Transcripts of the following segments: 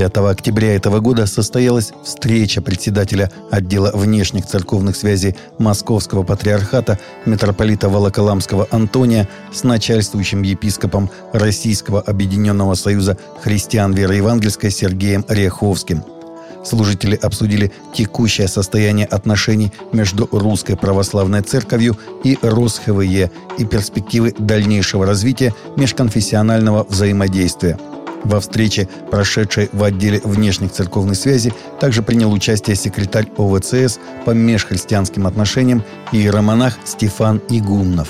5 октября этого года состоялась встреча председателя отдела внешних церковных связей Московского патриархата митрополита Волоколамского Антония с начальствующим епископом Российского Объединенного Союза христиан веры евангельской Сергеем Ряховским. Служители обсудили текущее состояние отношений между Русской Православной Церковью и РосХВЕ и перспективы дальнейшего развития межконфессионального взаимодействия – во встрече, прошедшей в отделе внешних церковных связей, также принял участие секретарь ОВЦС по межхристианским отношениям иеромонах Стефан Игумнов.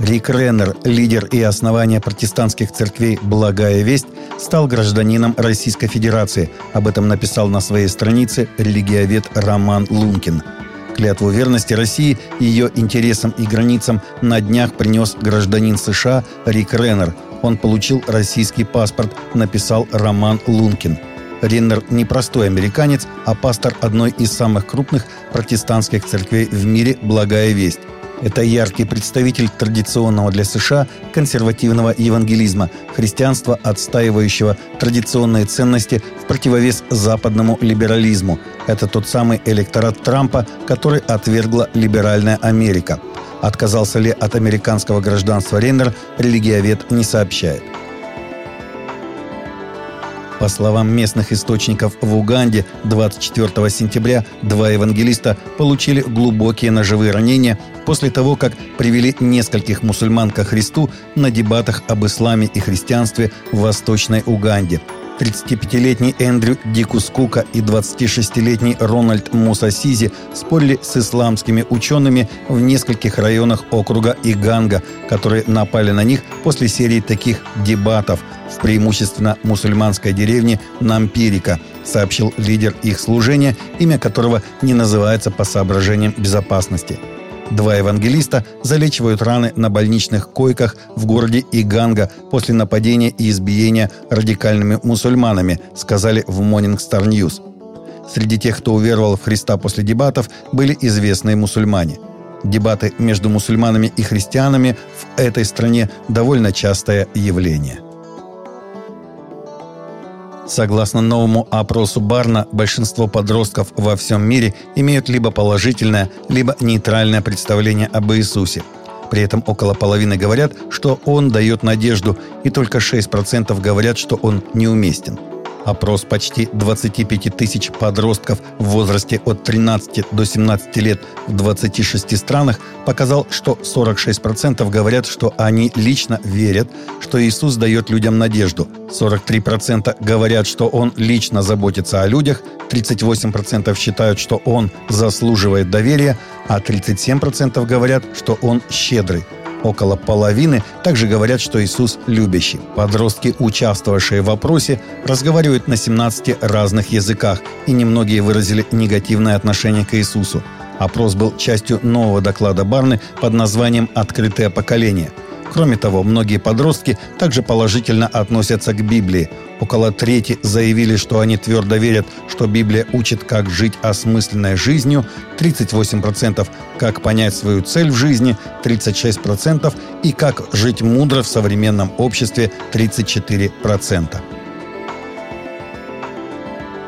Рик Реннер, лидер и основание протестантских церквей «Благая весть», стал гражданином Российской Федерации. Об этом написал на своей странице религиовед Роман Лункин – клятву верности России ее интересам и границам на днях принес гражданин США Рик Реннер. Он получил российский паспорт, написал Роман Лункин. Реннер не простой американец, а пастор одной из самых крупных протестантских церквей в мире «Благая весть». Это яркий представитель традиционного для США консервативного евангелизма, христианства, отстаивающего традиционные ценности в противовес западному либерализму. Это тот самый электорат Трампа, который отвергла либеральная Америка. Отказался ли от американского гражданства Реннер, религиовед не сообщает. По словам местных источников в Уганде, 24 сентября два евангелиста получили глубокие ножевые ранения после того, как привели нескольких мусульман ко Христу на дебатах об исламе и христианстве в Восточной Уганде – 35-летний Эндрю Дикускука и 26-летний Рональд Мусасизи спорили с исламскими учеными в нескольких районах округа Иганга, которые напали на них после серии таких дебатов в преимущественно мусульманской деревне Нампирика, сообщил лидер их служения, имя которого не называется по соображениям безопасности – Два евангелиста залечивают раны на больничных койках в городе Иганга после нападения и избиения радикальными мусульманами, сказали в Morning Star News. Среди тех, кто уверовал в Христа после дебатов, были известные мусульмане. Дебаты между мусульманами и христианами в этой стране довольно частое явление – Согласно новому опросу Барна, большинство подростков во всем мире имеют либо положительное, либо нейтральное представление об Иисусе. При этом около половины говорят, что он дает надежду, и только 6% говорят, что он неуместен – Опрос. Почти 25 тысяч подростков в возрасте от 13 до 17 лет в 26 странах показал, что 46% говорят, что они лично верят, что Иисус дает людям надежду. 43% говорят, что Он лично заботится о людях, 38% считают, что Он заслуживает доверия, а 37% говорят, что Он щедрый – Около половины также говорят, что Иисус любящий. Подростки, участвовавшие в опросе, разговаривают на 17 разных языках, и немногие выразили негативное отношение к Иисусу. Опрос был частью нового доклада Барны под названием «Открытое поколение». Кроме того, многие подростки также положительно относятся к Библии. Около трети заявили, что они твердо верят, что Библия учит, как жить осмысленной жизнью, 38% как понять свою цель в жизни, 36% и как жить мудро в современном обществе, 34%.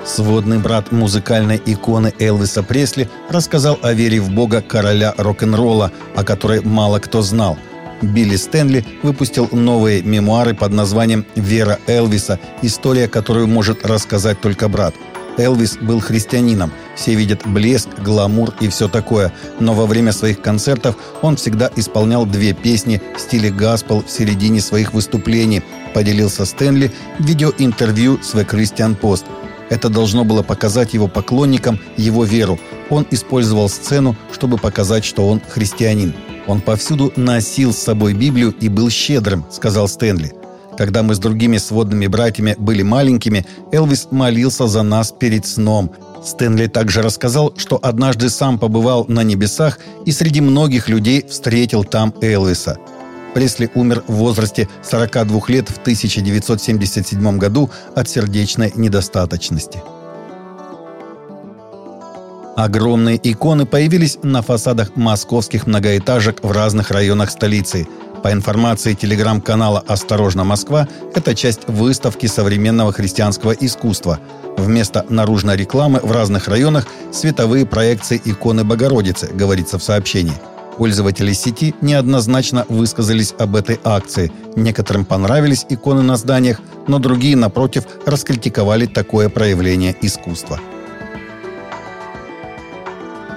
Сводный брат музыкальной иконы Элвиса Пресли рассказал о вере в Бога короля рок-н-ролла, о которой мало кто знал – Билли Стэнли выпустил новые мемуары под названием «Вера Элвиса. История, которую может рассказать только брат». Элвис был христианином. Все видят блеск, гламур и все такое. Но во время своих концертов он всегда исполнял две песни в стиле гаспел в середине своих выступлений, поделился Стэнли в видеоинтервью с The Christian Post. Это должно было показать его поклонникам его веру. Он использовал сцену, чтобы показать, что он христианин. «Он повсюду носил с собой Библию и был щедрым», — сказал Стэнли. «Когда мы с другими сводными братьями были маленькими, Элвис молился за нас перед сном. Стэнли также рассказал, что однажды сам побывал на небесах и среди многих людей встретил там Элвиса. Пресли умер в возрасте 42 лет в 1977 году от сердечной недостаточности. Огромные иконы появились на фасадах московских многоэтажек в разных районах столицы. По информации телеграм-канала «Осторожно, Москва», это часть выставки современного христианского искусства. Вместо наружной рекламы в разных районах световые проекции иконы Богородицы, говорится в сообщении. Пользователи сети неоднозначно высказались об этой акции. Некоторым понравились иконы на зданиях, но другие, напротив, раскритиковали такое проявление искусства.